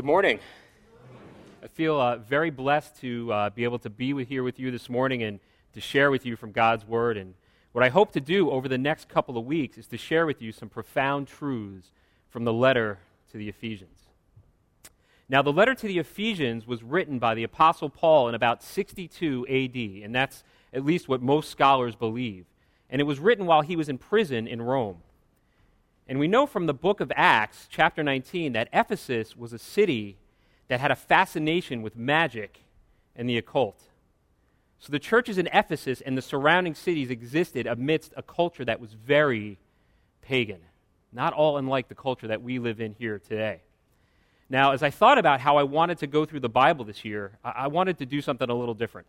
Good morning. I feel uh, very blessed to uh, be able to be with, here with you this morning and to share with you from God's Word. And what I hope to do over the next couple of weeks is to share with you some profound truths from the letter to the Ephesians. Now, the letter to the Ephesians was written by the Apostle Paul in about 62 AD, and that's at least what most scholars believe. And it was written while he was in prison in Rome. And we know from the book of Acts, chapter 19, that Ephesus was a city that had a fascination with magic and the occult. So the churches in Ephesus and the surrounding cities existed amidst a culture that was very pagan, not all unlike the culture that we live in here today. Now, as I thought about how I wanted to go through the Bible this year, I wanted to do something a little different.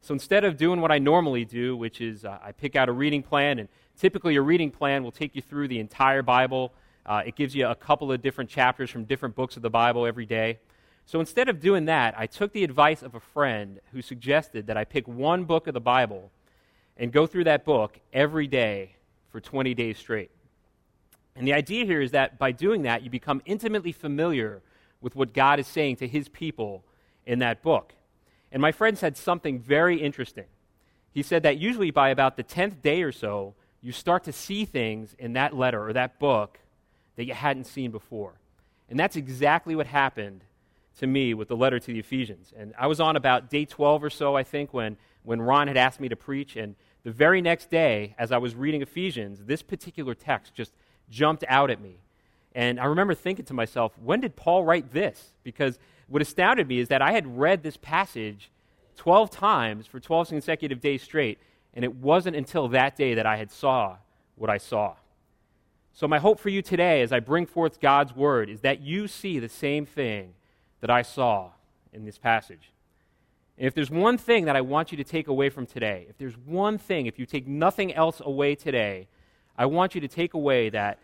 So instead of doing what I normally do, which is uh, I pick out a reading plan, and typically a reading plan will take you through the entire Bible. Uh, it gives you a couple of different chapters from different books of the Bible every day. So instead of doing that, I took the advice of a friend who suggested that I pick one book of the Bible and go through that book every day for 20 days straight. And the idea here is that by doing that, you become intimately familiar with what God is saying to his people in that book. And my friend said something very interesting. He said that usually by about the 10th day or so, you start to see things in that letter or that book that you hadn't seen before. And that's exactly what happened to me with the letter to the Ephesians. And I was on about day 12 or so, I think, when, when Ron had asked me to preach. And the very next day, as I was reading Ephesians, this particular text just jumped out at me. And I remember thinking to myself, when did Paul write this? Because what astounded me is that I had read this passage 12 times for 12 consecutive days straight, and it wasn't until that day that I had saw what I saw. So my hope for you today as I bring forth God's word is that you see the same thing that I saw in this passage. And if there's one thing that I want you to take away from today, if there's one thing, if you take nothing else away today, I want you to take away that,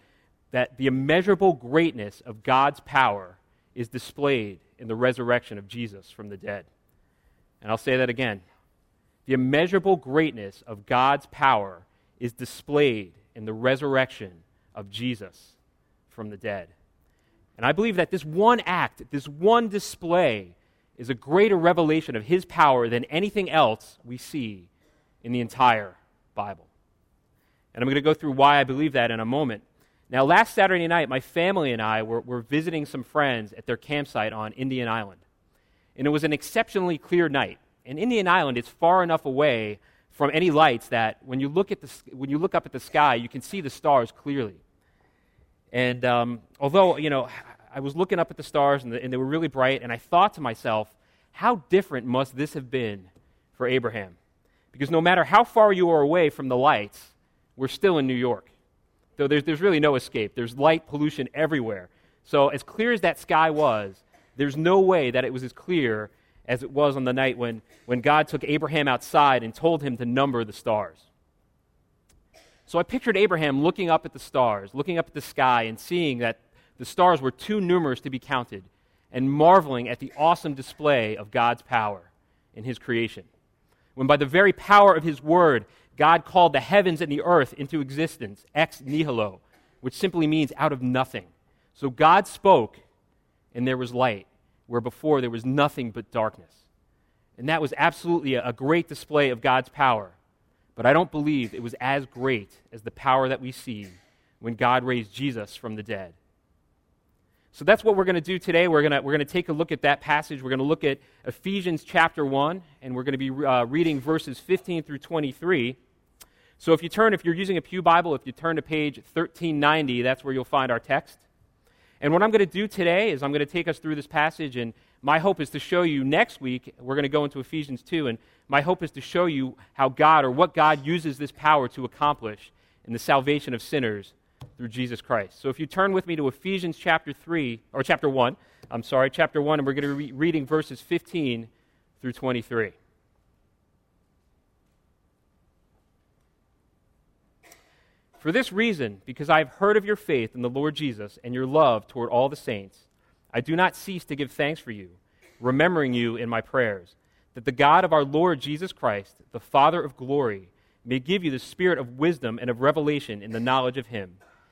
that the immeasurable greatness of God's power is displayed in the resurrection of Jesus from the dead. And I'll say that again. The immeasurable greatness of God's power is displayed in the resurrection of Jesus from the dead. And I believe that this one act, this one display, is a greater revelation of his power than anything else we see in the entire Bible. And I'm going to go through why I believe that in a moment. Now, last Saturday night, my family and I were, were visiting some friends at their campsite on Indian Island. And it was an exceptionally clear night. And Indian Island is far enough away from any lights that when you look, at the, when you look up at the sky, you can see the stars clearly. And um, although, you know, I was looking up at the stars and, the, and they were really bright, and I thought to myself, how different must this have been for Abraham? Because no matter how far you are away from the lights, we're still in New York. So there's, there's really no escape. There's light pollution everywhere. So, as clear as that sky was, there's no way that it was as clear as it was on the night when, when God took Abraham outside and told him to number the stars. So I pictured Abraham looking up at the stars, looking up at the sky, and seeing that the stars were too numerous to be counted, and marveling at the awesome display of God's power in his creation. When by the very power of his word, God called the heavens and the earth into existence, ex nihilo, which simply means out of nothing. So God spoke, and there was light, where before there was nothing but darkness. And that was absolutely a, great display of God's power. But I don't believe it was as great as the power that we see when God raised Jesus from the dead. So that's what we're going to do today. We're going to, we're to take a look at that passage. We're going to look at Ephesians chapter 1, and we're going to be uh, reading verses 15 through 23. So if you turn, if you're using a Pew Bible, if you turn to page 1390, that's where you'll find our text. And what I'm going to do today is I'm going to take us through this passage, and my hope is to show you next week, we're going to go into Ephesians 2, and my hope is to show you how God or what God uses this power to accomplish in the salvation of sinners through Jesus Christ. So if you turn with me to Ephesians chapter 3, or chapter 1, I'm sorry, chapter 1, and we're going to be reading verses 15 through 23. For this reason, because I have heard of your faith in the Lord Jesus and your love toward all the saints, I do not cease to give thanks for you, remembering you in my prayers, that the God of our Lord Jesus Christ, the Father of glory, may give you the spirit of wisdom and of revelation in the knowledge of him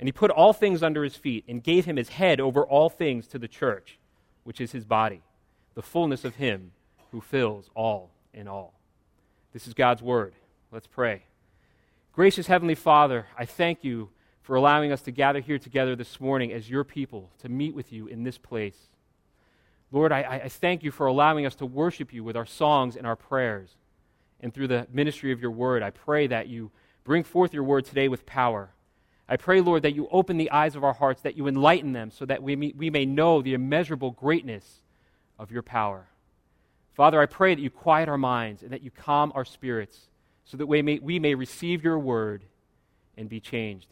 And he put all things under his feet and gave him his head over all things to the church, which is his body, the fullness of him who fills all in all. This is God's word. Let's pray. Gracious Heavenly Father, I thank you for allowing us to gather here together this morning as your people to meet with you in this place. Lord, I, I thank you for allowing us to worship you with our songs and our prayers. And through the ministry of your word, I pray that you bring forth your word today with power. I pray, Lord, that you open the eyes of our hearts, that you enlighten them, so that we may, we may know the immeasurable greatness of your power. Father, I pray that you quiet our minds and that you calm our spirits, so that we may, we may receive your word and be changed.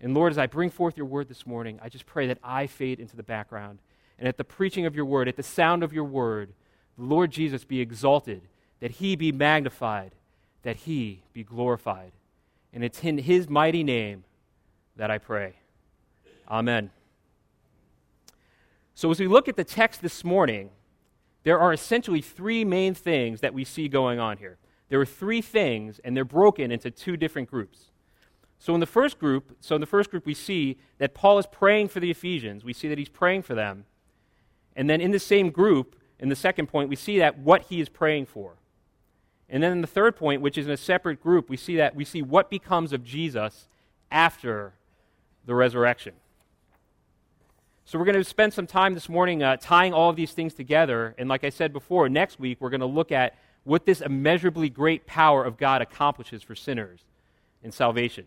And Lord, as I bring forth your word this morning, I just pray that I fade into the background. And at the preaching of your word, at the sound of your word, the Lord Jesus be exalted, that he be magnified, that he be glorified. And it's in his mighty name that I pray. Amen. So, as we look at the text this morning, there are essentially three main things that we see going on here. There are three things, and they're broken into two different groups. So in the first group, so in the first group we see that Paul is praying for the Ephesians. We see that he's praying for them. And then in the same group, in the second point, we see that what he is praying for. And then in the third point, which is in a separate group, we see that we see what becomes of Jesus after the resurrection. So we're going to spend some time this morning uh, tying all of these things together. And like I said before, next week we're going to look at what this immeasurably great power of God accomplishes for sinners in salvation.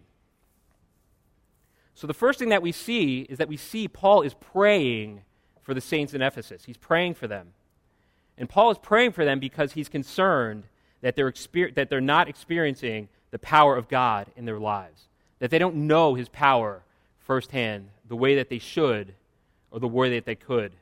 So the first thing that we see is that we see Paul is praying for the saints in Ephesus. He's praying for them. And Paul is praying for them because he's concerned that they're, exper- that they're not experiencing the power of God in their lives, that they don't know his power firsthand the way that they should or the way that they could.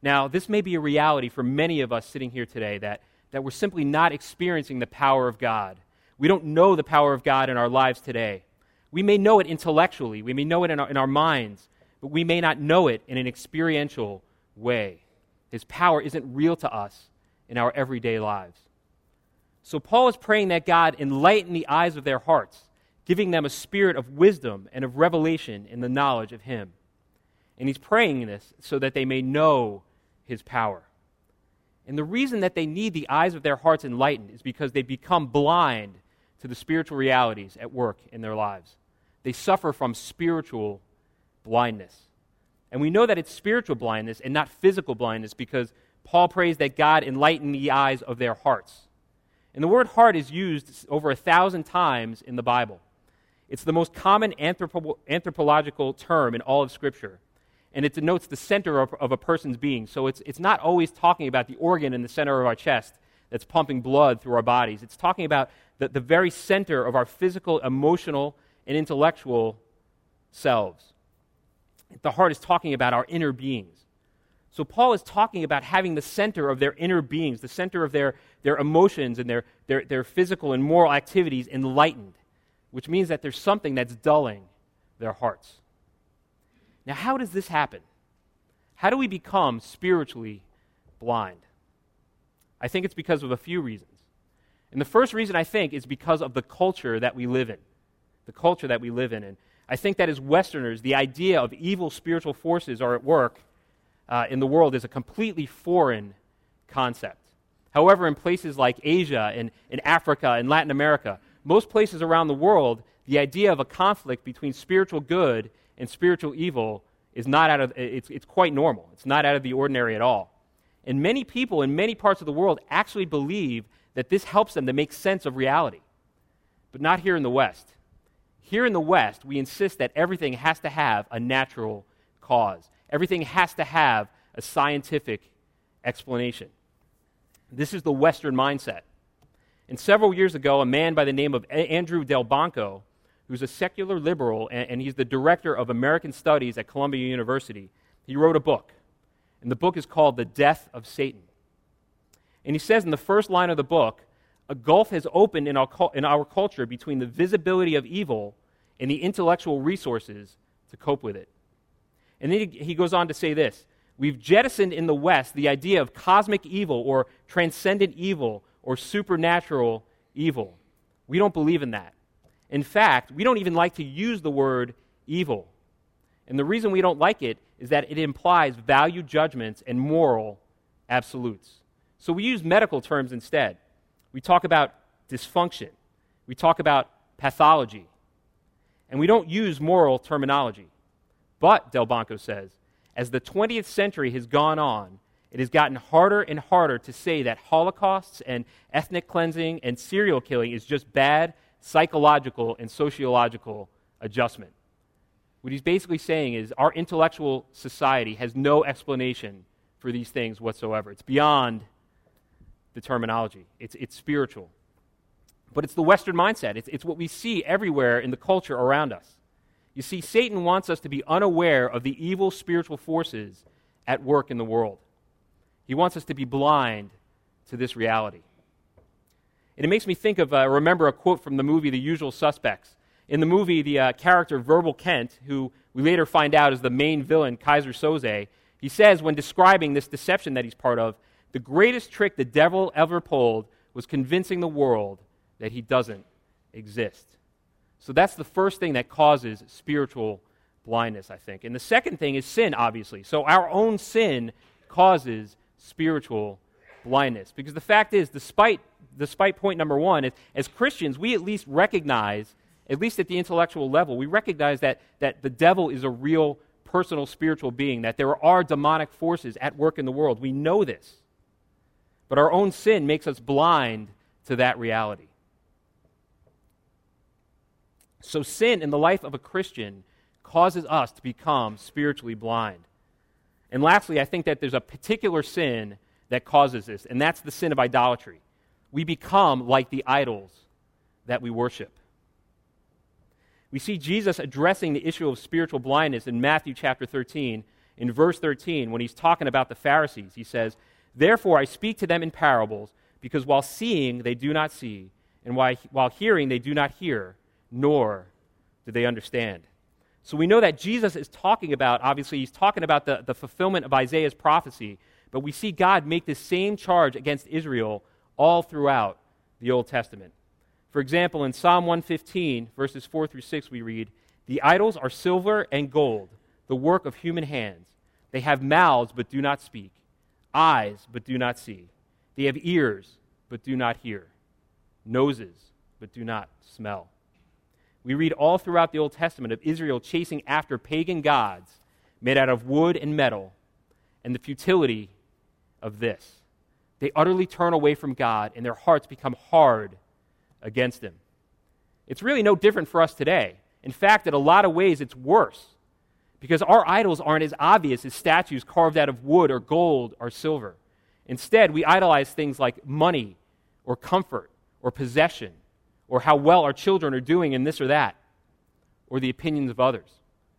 Now, this may be a reality for many of us sitting here today that, that we're simply not experiencing the power of God. We don't know the power of God in our lives today. We may know it intellectually, we may know it in our, in our minds, but we may not know it in an experiential way. His power isn't real to us in our everyday lives. So Paul is praying that God enlighten the eyes of their hearts, giving them a spirit of wisdom and of revelation in the knowledge of Him. And he's praying this so that they may know His power. And the reason that they need the eyes of their hearts enlightened is because they become blind to the spiritual realities at work in their lives. They suffer from spiritual blindness. And we know that it's spiritual blindness and not physical blindness because Paul prays that God enlighten the eyes of their hearts. And the word heart is used over a thousand times in the Bible. It's the most common anthropo- anthropological term in all of Scripture. And it denotes the center of, of a person's being. So it's, it's not always talking about the organ in the center of our chest that's pumping blood through our bodies. It's talking about the, the very center of our physical, emotional, and intellectual selves. The heart is talking about our inner beings. So Paul is talking about having the center of their inner beings, the center of their, their emotions and their, their, their physical and moral activities enlightened, which means that there's something that's dulling their hearts. Now, how does this happen? How do we become spiritually blind? I think it's because of a few reasons. And the first reason I think is because of the culture that we live in the culture that we live in. And I think that as Westerners, the idea of evil spiritual forces are at work uh, in the world is a completely foreign concept. However, in places like Asia and in Africa and Latin America, most places around the world, the idea of a conflict between spiritual good and spiritual evil is not out of it's, it's quite normal. It's not out of the ordinary at all. And many people in many parts of the world actually believe that this helps them to make sense of reality. But not here in the West. Here in the West, we insist that everything has to have a natural cause, everything has to have a scientific explanation. This is the Western mindset. And several years ago, a man by the name of Andrew Delbanco, who's a secular liberal and, and he's the director of American Studies at Columbia University, he wrote a book. And the book is called The Death of Satan. And he says in the first line of the book, a gulf has opened in our, in our culture between the visibility of evil and the intellectual resources to cope with it. And then he goes on to say this We've jettisoned in the West the idea of cosmic evil or transcendent evil or supernatural evil. We don't believe in that. In fact, we don't even like to use the word evil. And the reason we don't like it is that it implies value judgments and moral absolutes. So we use medical terms instead. We talk about dysfunction, we talk about pathology, and we don't use moral terminology. But, Delbanco says, as the 20th century has gone on, it has gotten harder and harder to say that holocausts and ethnic cleansing and serial killing is just bad psychological and sociological adjustment. What he's basically saying is our intellectual society has no explanation for these things whatsoever. It's beyond the terminology, it's, it's spiritual. But it's the Western mindset, it's, it's what we see everywhere in the culture around us. You see, Satan wants us to be unaware of the evil spiritual forces at work in the world. He wants us to be blind to this reality. And it makes me think of, uh, remember a quote from the movie The Usual Suspects. In the movie, the uh, character Verbal Kint, who we later find out is the main villain, Keyser Söze, he says when describing this deception that he's part of, the greatest trick the devil ever pulled was convincing the world that he doesn't exist. So that's the first thing that causes spiritual blindness, I think. And the second thing is sin, obviously. So our own sin causes spiritual blindness. Because the fact is, despite, despite point number one, is, as Christians, we at least recognize, at least at the intellectual level, we recognize that, that the devil is a real personal spiritual being, that there are demonic forces at work in the world. We know this. But our own sin makes us blind to that reality. So, sin in the life of a Christian causes us to become spiritually blind. And lastly, I think that there's a particular sin that causes this, and that's the sin of idolatry. We become like the idols that we worship. We see Jesus addressing the issue of spiritual blindness in Matthew chapter 13. In verse 13, when he's talking about the Pharisees, he says, Therefore I speak to them in parables, because while seeing they do not see, and while hearing they do not hear nor do they understand. So we know that Jesus is talking about, obviously, he's talking about the, the fulfillment of Isaiah's prophecy, but we see God make the same charge against Israel all throughout the Old Testament. For example, in Psalm 115, verses 4 through 6, we read, The idols are silver and gold, the work of human hands. They have mouths, but do not speak, eyes, but do not see. They have ears, but do not hear, noses, but do not smell. We read all throughout the Old Testament of Israel chasing after pagan gods made out of wood and metal and the futility of this. They utterly turn away from God and their hearts become hard against Him. It's really no different for us today. In fact, in a lot of ways, it's worse because our idols aren't as obvious as statues carved out of wood or gold or silver. Instead, we idolize things like money or comfort or possession or how well our children are doing in this or that, or the opinions of others.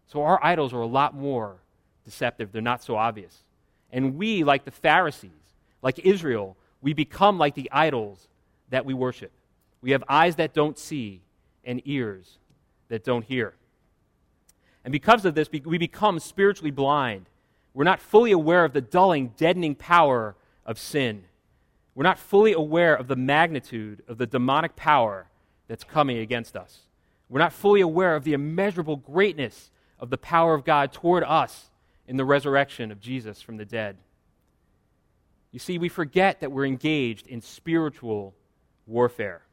So our idols are a lot more deceptive. They're not so obvious. And we, like the Pharisees, like Israel, we become like the idols that we worship. We have eyes that don't see and ears that don't hear. And because of this, we become spiritually blind. We're not fully aware of the dulling, deadening power of sin. We're not fully aware of the magnitude of the demonic power that's coming against us. We're not fully aware of the immeasurable greatness of the power of God toward us in the resurrection of Jesus from the dead. You see, we forget that we're engaged in spiritual warfare.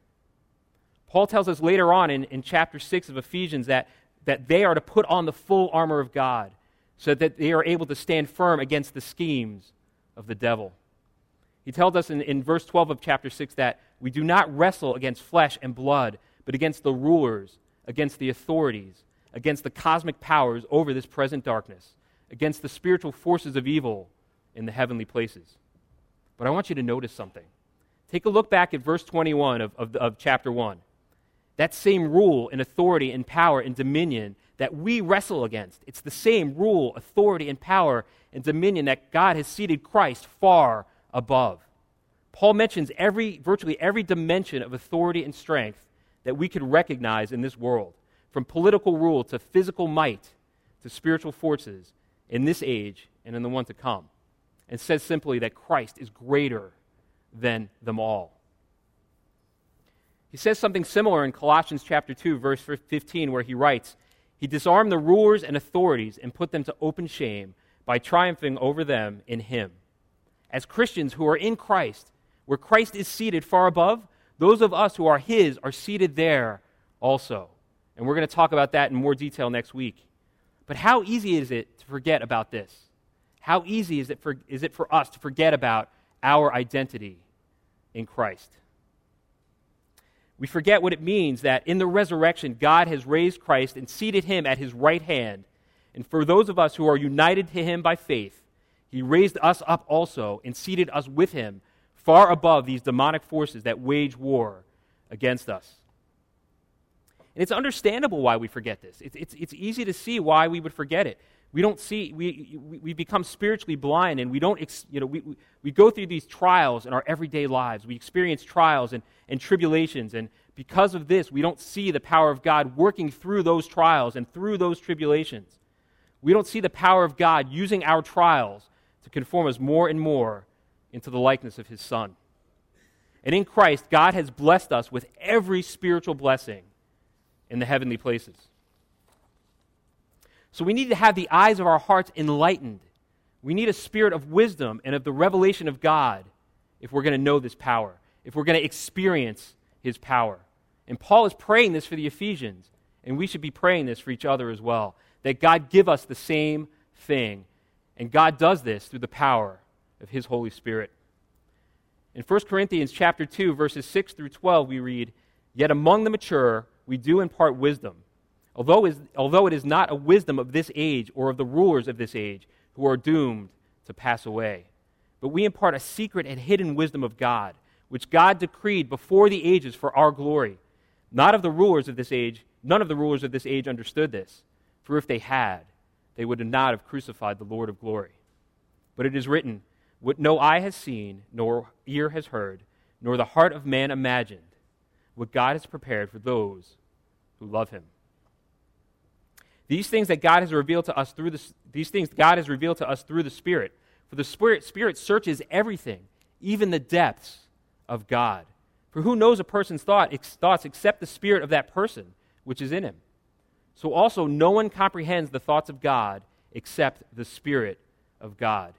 Paul tells us later on in, in chapter 6 of Ephesians that, that they are to put on the full armor of God so that they are able to stand firm against the schemes of the devil. He tells us in, in verse 12 of chapter 6 that we do not wrestle against flesh and blood, but against the rulers, against the authorities, against the cosmic powers over this present darkness, against the spiritual forces of evil in the heavenly places. But I want you to notice something. Take a look back at verse 21 of, of, of chapter 1. that same rule and authority and power and dominion that we wrestle against. It's the same rule, authority, and power and dominion that God has seated Christ far above. Paul mentions every, virtually every dimension of authority and strength that we could recognize in this world, from political rule to physical might to spiritual forces in this age and in the one to come, and says simply that Christ is greater than them all. He says something similar in Colossians chapter 2 verse 15 where he writes, "He disarmed the rulers and authorities and put them to open shame by triumphing over them in him." As Christians who are in Christ, where Christ is seated far above, those of us who are his are seated there also. And we're going to talk about that in more detail next week. But how easy is it to forget about this? How easy is it for, is it for us to forget about our identity in Christ? We forget what it means that in the resurrection, God has raised Christ and seated him at his right hand. And for those of us who are united to him by faith, he raised us up also and seated us with him far above these demonic forces that wage war against us. And it's understandable why we forget this. It's, it's, it's easy to see why we would forget it. We don't see, we, we, we become spiritually blind and we don't, ex, you know, we, we, we go through these trials in our everyday lives. We experience trials and, and tribulations. And because of this, we don't see the power of God working through those trials and through those tribulations. We don't see the power of God using our trials to conform us more and more into the likeness of His Son. And in Christ, God has blessed us with every spiritual blessing in the heavenly places. So we need to have the eyes of our hearts enlightened. We need a spirit of wisdom and of the revelation of God if we're going to know this power, if we're going to experience his power. And Paul is praying this for the Ephesians, and we should be praying this for each other as well that God give us the same thing. And God does this through the power of his Holy Spirit. In 1 Corinthians chapter 2 verses 6 through 12 we read, "Yet among the mature we do impart wisdom, although, is, although it is not a wisdom of this age or of the rulers of this age who are doomed to pass away. But we impart a secret and hidden wisdom of God, which God decreed before the ages for our glory. Not of the rulers of this age, none of the rulers of this age understood this, for if they had, they would not have crucified the Lord of glory. But it is written, What no eye has seen, nor ear has heard, nor the heart of man imagined, what God has prepared for those who love him. These things that God has revealed to us through the, these things God has revealed to us through the Spirit. For the Spirit, Spirit searches everything, even the depths of God. For who knows a person's thought, ex, thoughts except the spirit of that person which is in him? So also no one comprehends the thoughts of God except the Spirit of God.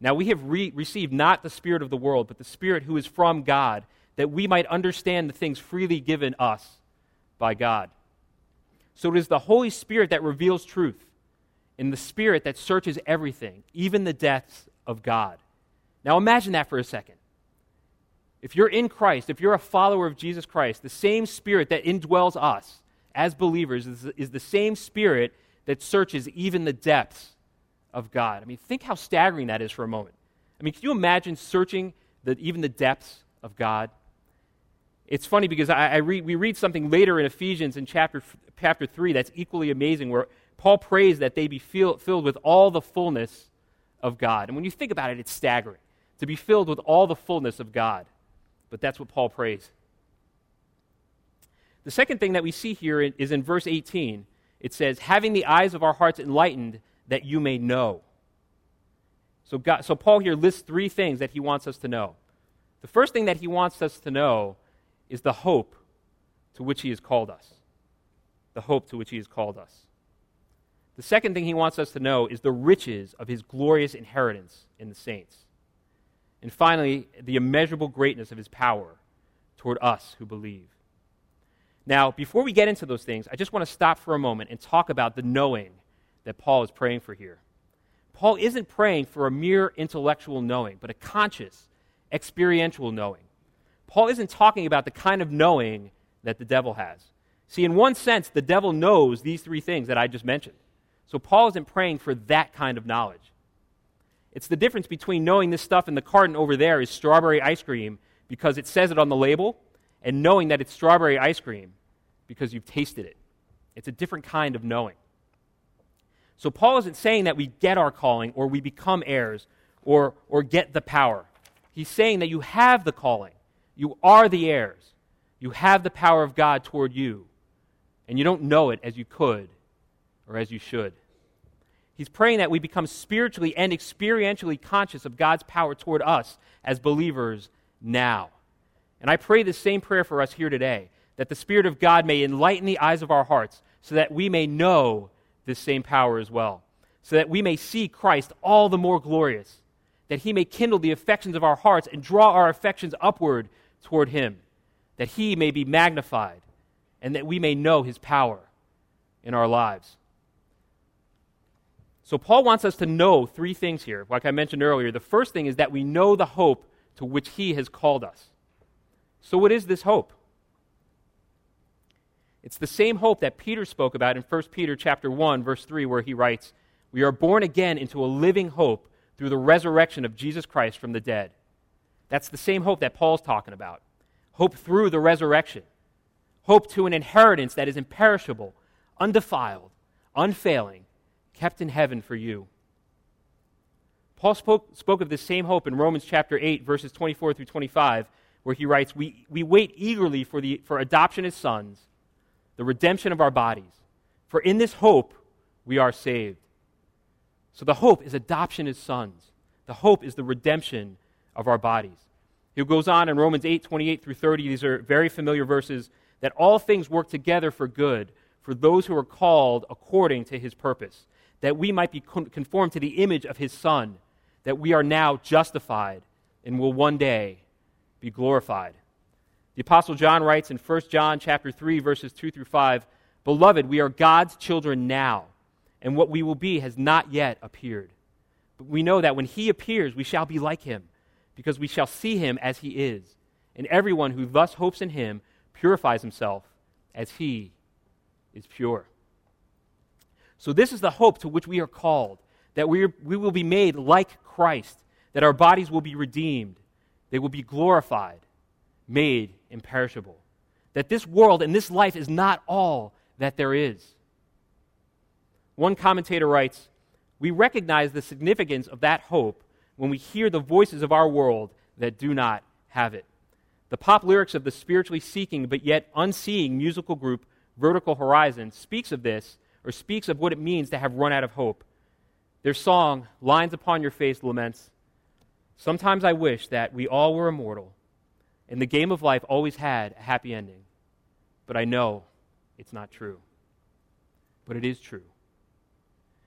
Now we have re- received not the Spirit of the world, but the Spirit who is from God, that we might understand the things freely given us by God. So it is the Holy Spirit that reveals truth, and the Spirit that searches everything, even the depths of God. Now imagine that for a second. If you're in Christ, if you're a follower of Jesus Christ, the same Spirit that indwells us as believers is, is the same Spirit that searches even the depths of God. I mean, think how staggering that is for a moment. I mean, can you imagine searching the, even the depths of God? It's funny because I, I read, we read something later in Ephesians in chapter, chapter 3 that's equally amazing, where Paul prays that they be feel, filled with all the fullness of God. And when you think about it, it's staggering to be filled with all the fullness of God. But that's what Paul prays. The second thing that we see here is in verse 18. It says, having the eyes of our hearts enlightened that you may know. So, God, so Paul here lists three things that he wants us to know. The first thing that he wants us to know is the hope to which he has called us. The hope to which he has called us. The second thing he wants us to know is the riches of his glorious inheritance in the saints. And finally, the immeasurable greatness of his power toward us who believe. Now, before we get into those things, I just want to stop for a moment and talk about the knowing that Paul is praying for here. Paul isn't praying for a mere intellectual knowing, but a conscious, experiential knowing. Paul isn't talking about the kind of knowing that the devil has. See, in one sense, the devil knows these three things that I just mentioned. So Paul isn't praying for that kind of knowledge. It's the difference between knowing this stuff in the carton over there is strawberry ice cream because it says it on the label and knowing that it's strawberry ice cream because you've tasted it. It's a different kind of knowing. So Paul isn't saying that we get our calling or we become heirs or, or get the power. He's saying that you have the calling. You are the heirs. You have the power of God toward you. And you don't know it as you could or as you should. He's praying that we become spiritually and experientially conscious of God's power toward us as believers now. And I pray the same prayer for us here today that the Spirit of God may enlighten the eyes of our hearts so that we may know this same power as well, so that we may see Christ all the more glorious, that he may kindle the affections of our hearts and draw our affections upward toward him, that he may be magnified, and that we may know his power in our lives. So, Paul wants us to know three things here. Like I mentioned earlier, the first thing is that we know the hope to which he has called us. So, what is this hope? It's the same hope that Peter spoke about in 1 Peter chapter 1 verse 3 where he writes, "We are born again into a living hope through the resurrection of Jesus Christ from the dead." That's the same hope that Paul's talking about. Hope through the resurrection. Hope to an inheritance that is imperishable, undefiled, unfailing, kept in heaven for you. Paul spoke, spoke of this same hope in Romans chapter 8, verses 24 through 25, where he writes, We, we wait eagerly for, the, for adoption as sons, the redemption of our bodies. For in this hope we are saved. So the hope is adoption as sons. The hope is the redemption of our bodies. He goes on in Romans 8, 28 through 30. These are very familiar verses that all things work together for good for those who are called according to his purpose that we might be conformed to the image of his Son, that we are now justified and will one day be glorified. The apostle John writes in 1 John chapter 3 verses 2 through 5, "Beloved, we are God's children now, and what we will be has not yet appeared. But we know that when he appears, we shall be like him, because we shall see him as he is. And everyone who thus hopes in him purifies himself as he is pure." So, this is the hope to which we are called that we, are, we will be made like Christ, that our bodies will be redeemed, they will be glorified, made imperishable. That this world and this life is not all that there is. One commentator writes We recognize the significance of that hope when we hear the voices of our world that do not have it. The pop lyrics of the spiritually seeking but yet unseeing musical group Vertical Horizon speaks of this or speaks of what it means to have run out of hope. Their song, Lines Upon Your Face, laments Sometimes I wish that we all were immortal and the game of life always had a happy ending. But I know it's not true. But it is true.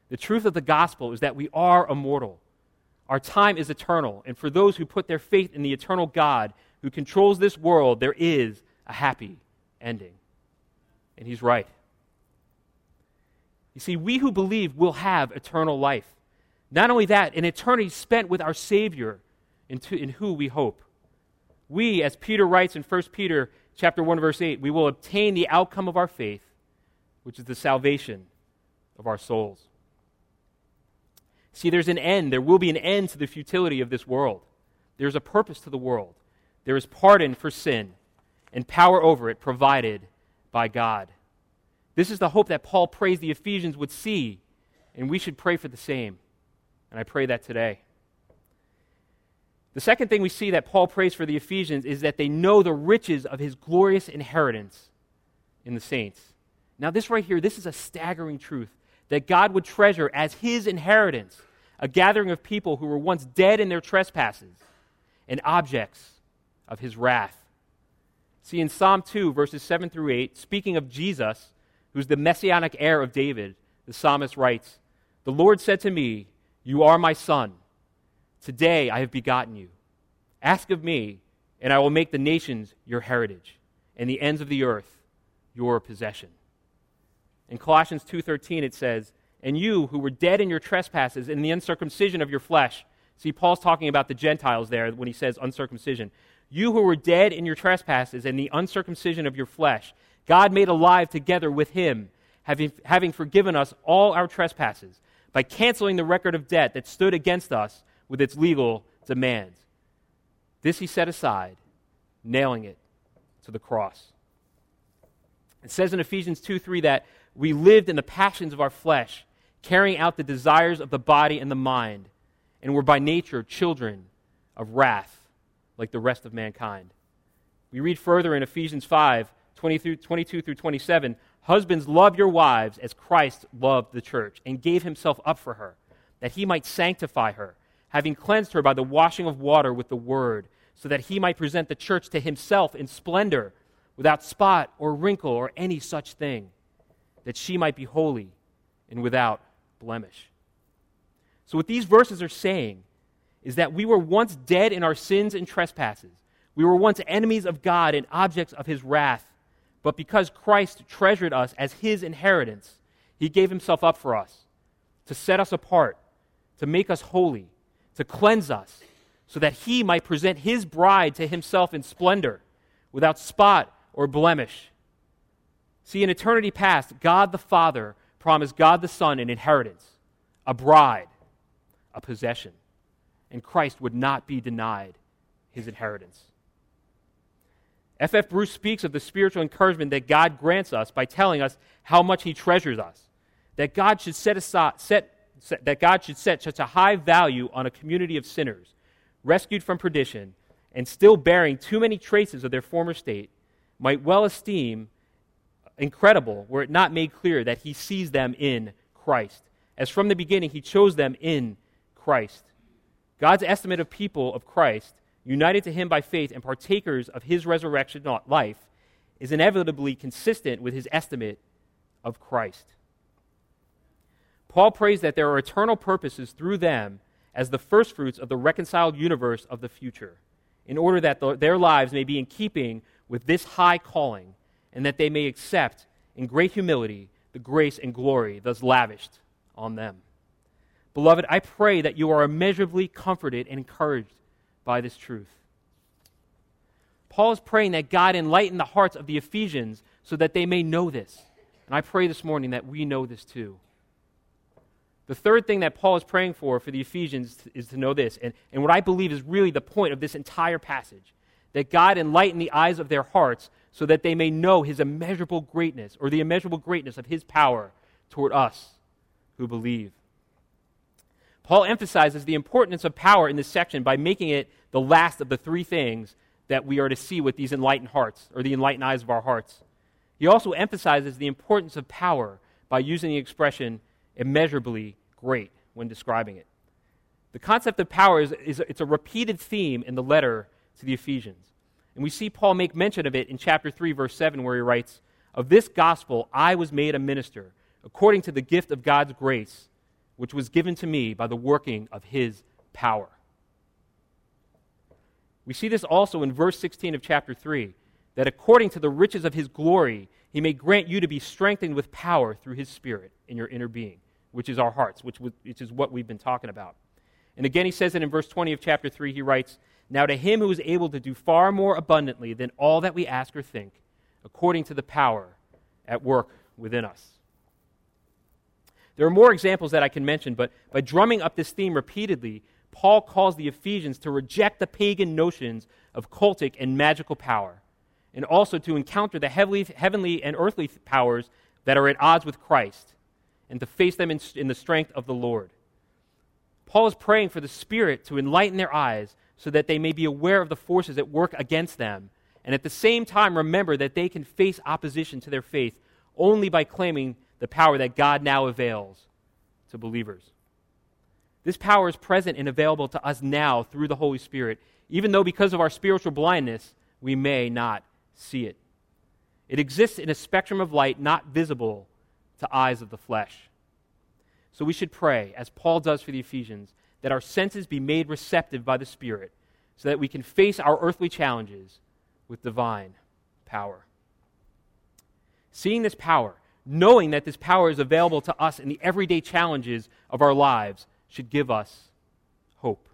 The truth of the gospel is that we are immortal. Our time is eternal. And for those who put their faith in the eternal God who controls this world, there is a happy ending. And he's right. You see, we who believe will have eternal life. Not only that, an eternity spent with our Savior in, to, in who we hope. We, as Peter writes in 1 Peter chapter 1, verse 8, we will obtain the outcome of our faith, which is the salvation of our souls. See, there's an end. There will be an end to the futility of this world. There's a purpose to the world. There is pardon for sin and power over it provided by God. This is the hope that Paul prays the Ephesians would see, and we should pray for the same. And I pray that today. The second thing we see that Paul prays for the Ephesians is that they know the riches of his glorious inheritance in the saints. Now, this right here, this is a staggering truth that God would treasure as his inheritance a gathering of people who were once dead in their trespasses and objects of his wrath. See, in Psalm 2, verses 7 through 8, speaking of Jesus, who's the messianic heir of David, the psalmist writes, The Lord said to me, You are my son. Today I have begotten you. Ask of me, and I will make the nations your heritage, and the ends of the earth your possession. In Colossians 2:13 it says, "And you who were dead in your trespasses and the uncircumcision of your flesh." See, Paul's talking about the Gentiles there when he says uncircumcision. You who were dead in your trespasses and the uncircumcision of your flesh, God made alive together with him, having, having forgiven us all our trespasses by canceling the record of debt that stood against us with its legal demands. This he set aside, nailing it to the cross. It says in Ephesians 2 3 that we lived in the passions of our flesh, carrying out the desires of the body and the mind, and were by nature children of wrath, like the rest of mankind. We read further in Ephesians 5 20 through, 22 through 27 Husbands, love your wives as Christ loved the church and gave himself up for her, that he might sanctify her, having cleansed her by the washing of water with the word, so that he might present the church to himself in splendor, without spot or wrinkle or any such thing, that she might be holy and without blemish. So, what these verses are saying is that we were once dead in our sins and trespasses. We were once enemies of God and objects of his wrath. But because Christ treasured us as his inheritance, he gave himself up for us to set us apart, to make us holy, to cleanse us, so that he might present his bride to himself in splendor, without spot or blemish. See, in eternity past, God the Father promised God the Son an inheritance, a bride, a possession, and Christ would not be denied his inheritance. F. F. Bruce speaks of the spiritual encouragement that God grants us by telling us how much He treasures us. That God should set, aside, set, set, that God should set such a high value on a community of sinners, rescued from perdition, and still bearing too many traces of their former state, might well esteem incredible were it not made clear that He sees them in Christ. As from the beginning He chose them in Christ. God's estimate of people of Christ united to him by faith and partakers of his resurrection life, is inevitably consistent with his estimate of Christ. Paul prays that there are eternal purposes through them as the firstfruits of the reconciled universe of the future, in order that the, their lives may be in keeping with this high calling, and that they may accept in great humility the grace and glory thus lavished on them. Beloved, I pray that you are immeasurably comforted and encouraged by this truth. Paul is praying that God enlighten the hearts of the Ephesians so that they may know this. And I pray this morning that we know this too. The third thing that Paul is praying for for the Ephesians is to know this, and, and what I believe is really the point of this entire passage that God enlighten the eyes of their hearts so that they may know his immeasurable greatness or the immeasurable greatness of his power toward us who believe. Paul emphasizes the importance of power in this section by making it the last of the three things that we are to see with these enlightened hearts, or the enlightened eyes of our hearts. He also emphasizes the importance of power by using the expression immeasurably great when describing it. The concept of power is, is it's a repeated theme in the letter to the Ephesians. And we see Paul make mention of it in chapter 3, verse 7, where he writes, Of this gospel I was made a minister, according to the gift of God's grace which was given to me by the working of his power. We see this also in verse 16 of chapter 3 that according to the riches of his glory, he may grant you to be strengthened with power through his spirit in your inner being, which is our hearts, which, which is what we've been talking about. And again, he says it in verse 20 of chapter 3, he writes, Now to him who is able to do far more abundantly than all that we ask or think, according to the power at work within us. There are more examples that I can mention, but by drumming up this theme repeatedly, Paul calls the Ephesians to reject the pagan notions of cultic and magical power, and also to encounter the heavenly, heavenly and earthly powers that are at odds with Christ, and to face them in, in the strength of the Lord. Paul is praying for the Spirit to enlighten their eyes so that they may be aware of the forces at work against them, and at the same time remember that they can face opposition to their faith only by claiming the power that God now avails to believers. This power is present and available to us now through the Holy Spirit, even though because of our spiritual blindness, we may not see it. It exists in a spectrum of light not visible to eyes of the flesh. So we should pray, as Paul does for the Ephesians, that our senses be made receptive by the Spirit so that we can face our earthly challenges with divine power. Seeing this power, knowing that this power is available to us in the everyday challenges of our lives should give us hope.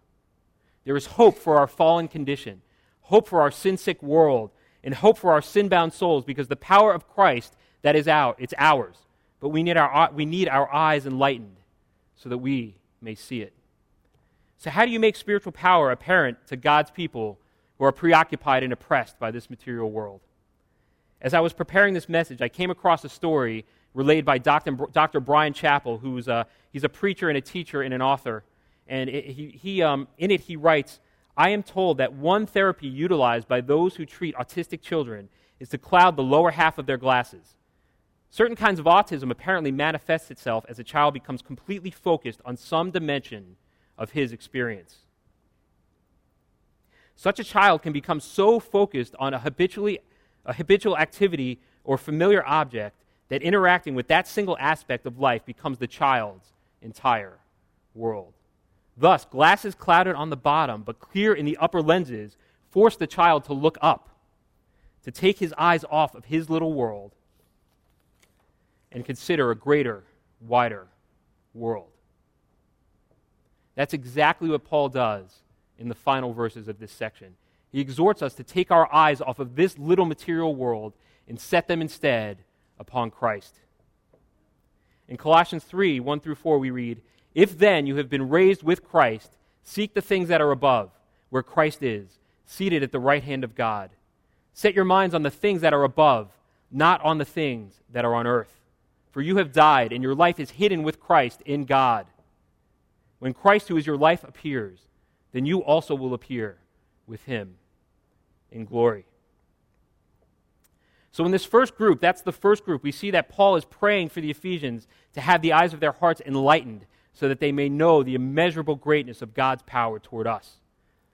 There is hope for our fallen condition, hope for our sin sick world, and hope for our sin bound souls because the power of Christ that is out, it's ours. But we need, our, we need our eyes enlightened so that we may see it. So, how do you make spiritual power apparent to God's people who are preoccupied and oppressed by this material world? As I was preparing this message, I came across a story relayed by Dr. Dr. Bryan Chapell, who's a, he's a preacher and a teacher and an author. And it, he, he, um, in it, he writes I am told that one therapy utilized by those who treat autistic children is to cloud the lower half of their glasses. Certain kinds of autism apparently manifests itself as a child becomes completely focused on some dimension of his experience. Such a child can become so focused on a, habitually, a habitual activity or familiar object that interacting with that single aspect of life becomes the child's entire world. Thus, glasses clouded on the bottom but clear in the upper lenses force the child to look up, to take his eyes off of his little world and consider a greater, wider world. That's exactly what Paul does in the final verses of this section. He exhorts us to take our eyes off of this little material world and set them instead upon Christ. In Colossians 3 1 through 4, we read, If then you have been raised with Christ, seek the things that are above, where Christ is, seated at the right hand of God. Set your minds on the things that are above, not on the things that are on earth. For you have died, and your life is hidden with Christ in God. When Christ, who is your life, appears, then you also will appear with him in glory. So, in this first group, that's the first group, we see that Paul is praying for the Ephesians to have the eyes of their hearts enlightened so that they may know the immeasurable greatness of God's power toward us.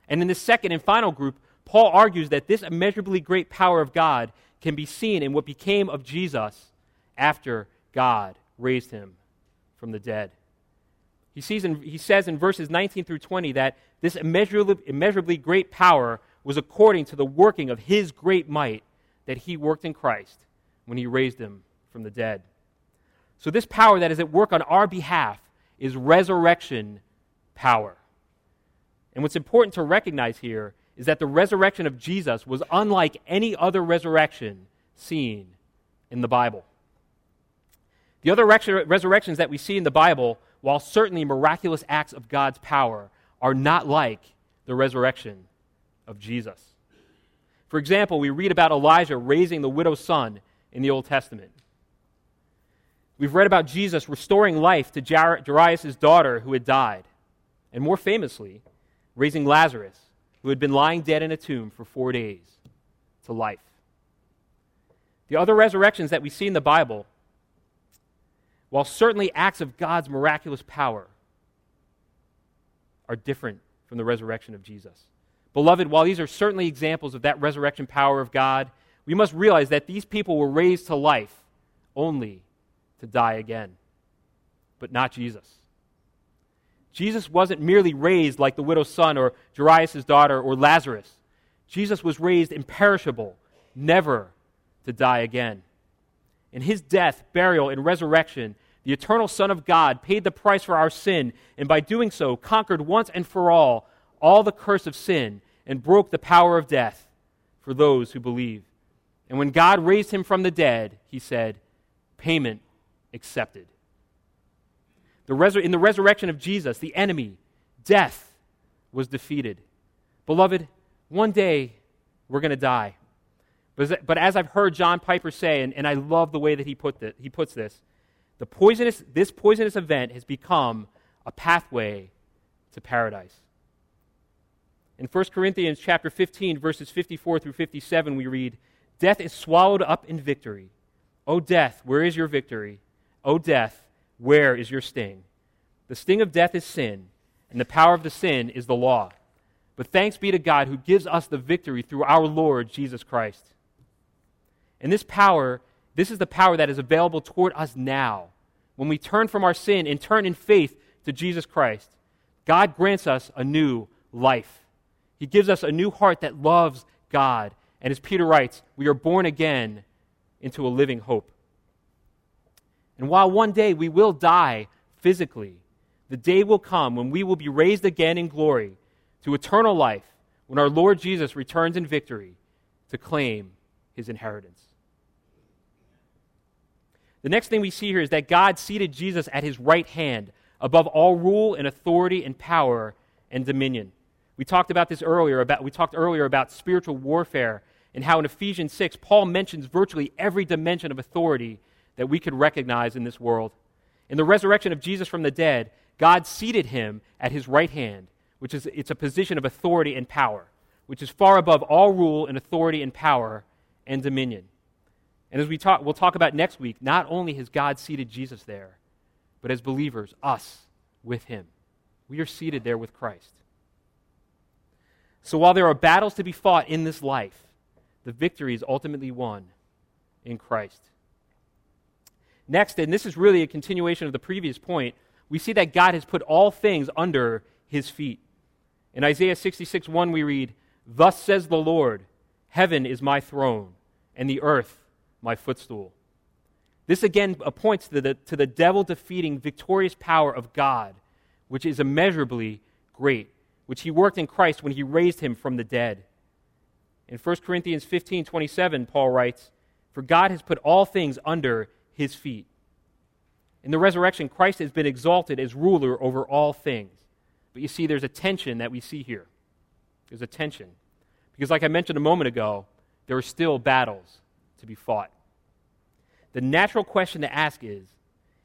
And in the second and final group, Paul argues that this immeasurably great power of God can be seen in what became of Jesus after God raised him from the dead. He, sees in, he says in verses 19 through 20 that this immeasurably, immeasurably great power was according to the working of his great might that he worked in Christ when he raised him from the dead. So, this power that is at work on our behalf is resurrection power. And what's important to recognize here is that the resurrection of Jesus was unlike any other resurrection seen in the Bible. The other resurrections that we see in the Bible, while certainly miraculous acts of God's power, are not like the resurrection of Jesus. For example, we read about Elijah raising the widow's son in the Old Testament. We've read about Jesus restoring life to Jairus' daughter who had died. And more famously, raising Lazarus, who had been lying dead in a tomb for four days, to life. The other resurrections that we see in the Bible, while certainly acts of God's miraculous power, are different from the resurrection of Jesus. Beloved, while these are certainly examples of that resurrection power of God, we must realize that these people were raised to life only to die again, but not Jesus. Jesus wasn't merely raised like the widow's son or Jairus' daughter or Lazarus. Jesus was raised imperishable, never to die again. In his death, burial, and resurrection, the eternal Son of God paid the price for our sin, and by doing so, conquered once and for all all the curse of sin and broke the power of death for those who believe. And when God raised him from the dead, he said, Payment accepted. The in the resurrection of Jesus, the enemy, death, was defeated. Beloved, one day we're going to die. But, but as I've heard John Piper say, and, and I love the way that he, put he puts this, the poisonous, this poisonous event has become a pathway to paradise. In 1 Corinthians chapter 15 verses 54 through 57 we read, "Death is swallowed up in victory. O death, where is your victory? O death, where is your sting? The sting of death is sin, and the power of the sin is the law. But thanks be to God who gives us the victory through our Lord Jesus Christ." And this power, this is the power that is available toward us now. When we turn from our sin and turn in faith to Jesus Christ, God grants us a new life. He gives us a new heart that loves God. And as Peter writes, we are born again into a living hope. And while one day we will die physically, the day will come when we will be raised again in glory to eternal life when our Lord Jesus returns in victory to claim his inheritance. The next thing we see here is that God seated Jesus at his right hand above all rule and authority and power and dominion. We talked about this earlier about we talked earlier about spiritual warfare and how in Ephesians 6, Paul mentions virtually every dimension of authority that we could recognize in this world. In the resurrection of Jesus from the dead, God seated him at his right hand, which is it's a position of authority and power, which is far above all rule and authority and power and dominion. And as we talk, we'll talk about next week, not only has God seated Jesus there, but as believers, us with him. We are seated there with Christ. So while there are battles to be fought in this life, the victory is ultimately won in Christ. Next, and this is really a continuation of the previous point, we see that God has put all things under his feet. In Isaiah 66 1, we read, Thus says the Lord, Heaven is my throne, and the earth my footstool. This again points to the, to the devil defeating victorious power of God, which is immeasurably great, which he worked in Christ when he raised him from the dead. In 1 Corinthians 15 27, Paul writes, For God has put all things under his feet. In the resurrection, Christ has been exalted as ruler over all things. But you see, there's a tension that we see here. There's a tension. Because, like I mentioned a moment ago, there are still battles to be fought. The natural question to ask is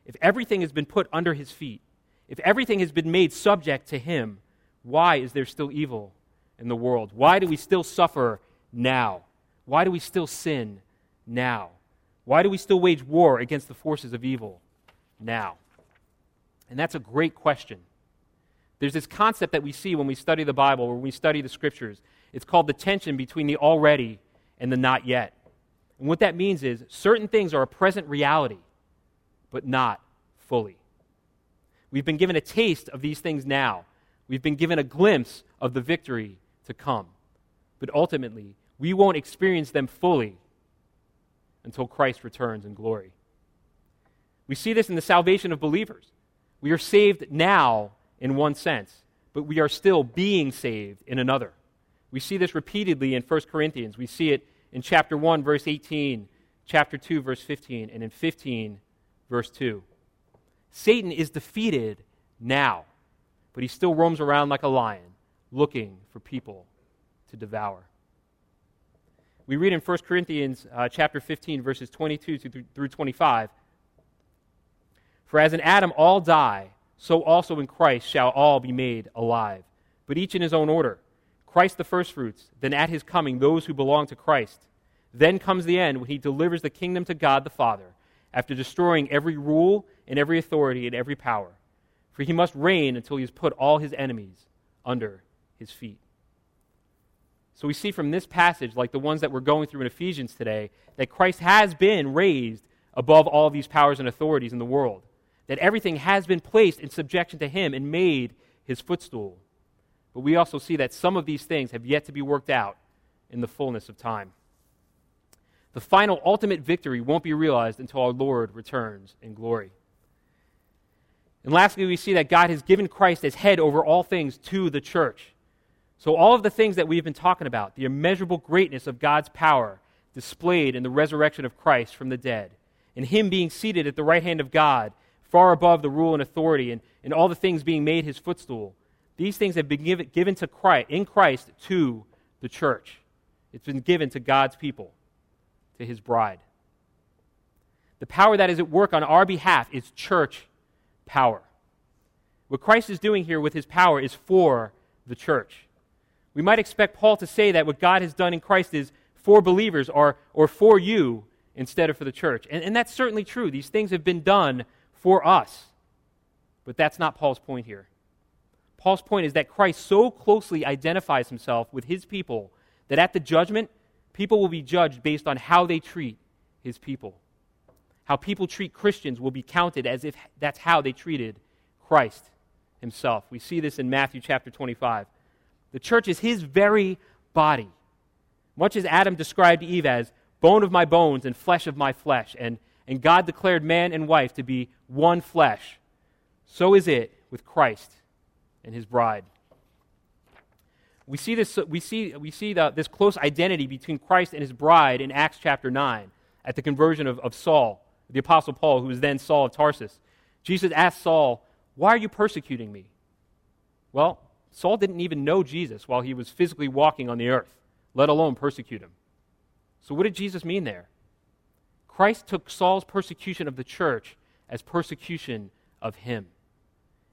if everything has been put under his feet, if everything has been made subject to him, why is there still evil in the world? Why do we still suffer now? Why do we still sin now? Why do we still wage war against the forces of evil now? And that's a great question. There's this concept that we see when we study the Bible, when we study the scriptures. It's called the tension between the already and the not yet. And what that means is certain things are a present reality, but not fully. We've been given a taste of these things now. We've been given a glimpse of the victory to come. But ultimately, we won't experience them fully until Christ returns in glory. We see this in the salvation of believers. We are saved now in one sense, but we are still being saved in another. We see this repeatedly in 1 Corinthians. We see it in chapter 1, verse 18, chapter 2, verse 15, and in 15, verse 2. Satan is defeated now, but he still roams around like a lion, looking for people to devour. We read in 1 Corinthians uh, chapter 15, verses 22 through 25 For as in Adam all die, so also in Christ shall all be made alive, but each in his own order. Christ the firstfruits, then at his coming, those who belong to Christ. Then comes the end when he delivers the kingdom to God the Father, after destroying every rule and every authority and every power. For he must reign until he has put all his enemies under his feet. So we see from this passage, like the ones that we're going through in Ephesians today, that Christ has been raised above all these powers and authorities in the world. That everything has been placed in subjection to him and made his footstool. But we also see that some of these things have yet to be worked out in the fullness of time. The final ultimate victory won't be realized until our Lord returns in glory. And lastly, we see that God has given Christ as head over all things to the church. So, all of the things that we've been talking about, the immeasurable greatness of God's power displayed in the resurrection of Christ from the dead, and Him being seated at the right hand of God, far above the rule and authority, and, and all the things being made His footstool, these things have been given, given to Christ, in Christ to the church. It's been given to God's people, to his bride. The power that is at work on our behalf is church power. What Christ is doing here with his power is for the church. We might expect Paul to say that what God has done in Christ is for believers or, or for you instead of for the church. And, and that's certainly true. These things have been done for us. But that's not Paul's point here. Paul's point is that Christ so closely identifies himself with his people that at the judgment, people will be judged based on how they treat his people. How people treat Christians will be counted as if that's how they treated Christ himself. We see this in Matthew chapter 25. The church is his very body. Much as Adam described Eve as bone of my bones and flesh of my flesh, and, and God declared man and wife to be one flesh, so is it with Christ and his bride. We see, this, we see, we see the, this close identity between Christ and his bride in Acts chapter 9 at the conversion of, of Saul, the Apostle Paul, who was then Saul of Tarsus. Jesus asked Saul, Why are you persecuting me? Well, Saul didn't even know Jesus while he was physically walking on the earth, let alone persecute him. So, what did Jesus mean there? Christ took Saul's persecution of the church as persecution of him.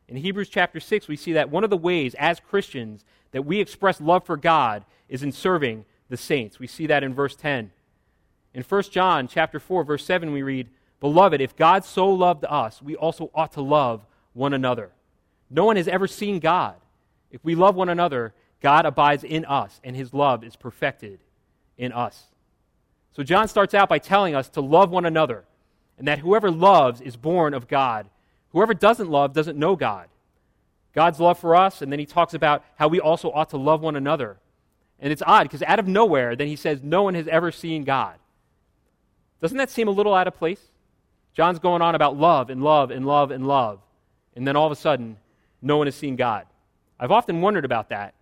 In Hebrews chapter 6, we see that one of the ways as Christians that we express love for God is in serving the saints. We see that in verse 10. In 1 John chapter 4 verse 7 we read, "Beloved, if God so loved us, we also ought to love one another." No one has ever seen God. If we love one another, God abides in us and his love is perfected in us. So John starts out by telling us to love one another and that whoever loves is born of God. Whoever doesn't love doesn't know God. God's love for us, and then he talks about how we also ought to love one another. And it's odd because out of nowhere, then he says, No one has ever seen God. Doesn't that seem a little out of place? John's going on about love and love and love and love. And then all of a sudden, no one has seen God. I've often wondered about that.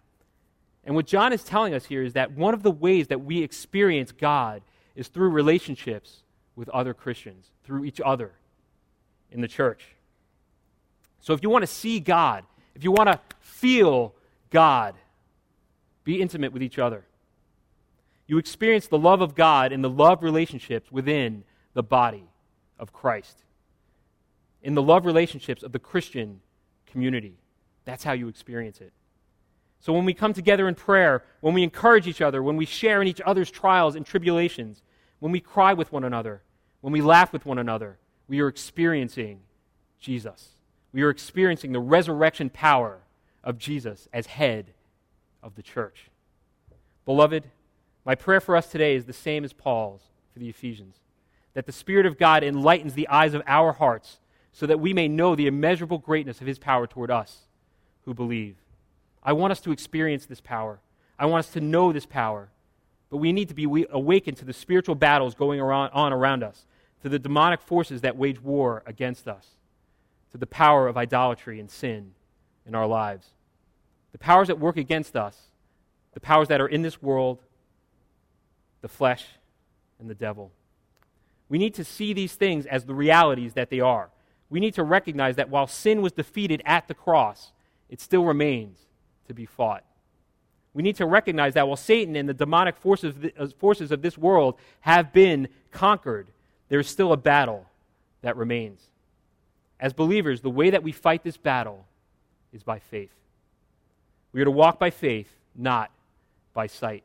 And what John is telling us here is that one of the ways that we experience God is through relationships with other Christians, through each other in the church. So if you want to see God, if you want to feel God, be intimate with each other. You experience the love of God in the love relationships within the body of Christ, in the love relationships of the Christian community. That's how you experience it. So when we come together in prayer, when we encourage each other, when we share in each other's trials and tribulations, when we cry with one another, when we laugh with one another, we are experiencing Jesus. We are experiencing the resurrection power of Jesus as head of the church. Beloved, my prayer for us today is the same as Paul's for the Ephesians that the Spirit of God enlightens the eyes of our hearts so that we may know the immeasurable greatness of His power toward us who believe. I want us to experience this power. I want us to know this power. But we need to be awakened to the spiritual battles going on around us, to the demonic forces that wage war against us, to the power of idolatry and sin in our lives. The powers that work against us, the powers that are in this world, the flesh, and the devil. We need to see these things as the realities that they are. We need to recognize that while sin was defeated at the cross, it still remains to be fought. We need to recognize that while Satan and the demonic forces, uh, forces of this world have been conquered, there's still a battle that remains. As believers, the way that we fight this battle is by faith. We are to walk by faith, not by sight.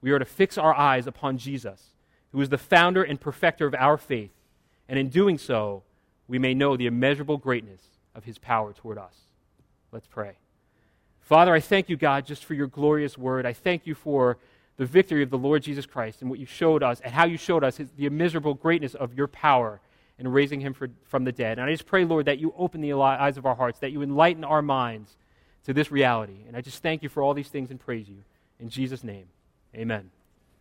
We are to fix our eyes upon Jesus, who is the founder and perfecter of our faith, and in doing so, we may know the immeasurable greatness of his power toward us. Let's pray. Father, I thank you, God, just for your glorious word. I thank you for the victory of the Lord Jesus Christ and what you showed us and how you showed us the immeasurable greatness of your power in raising him for, from the dead. And I just pray, Lord, that you open the eyes of our hearts, that you enlighten our minds to this reality. And I just thank you for all these things and praise you. In Jesus' name, amen.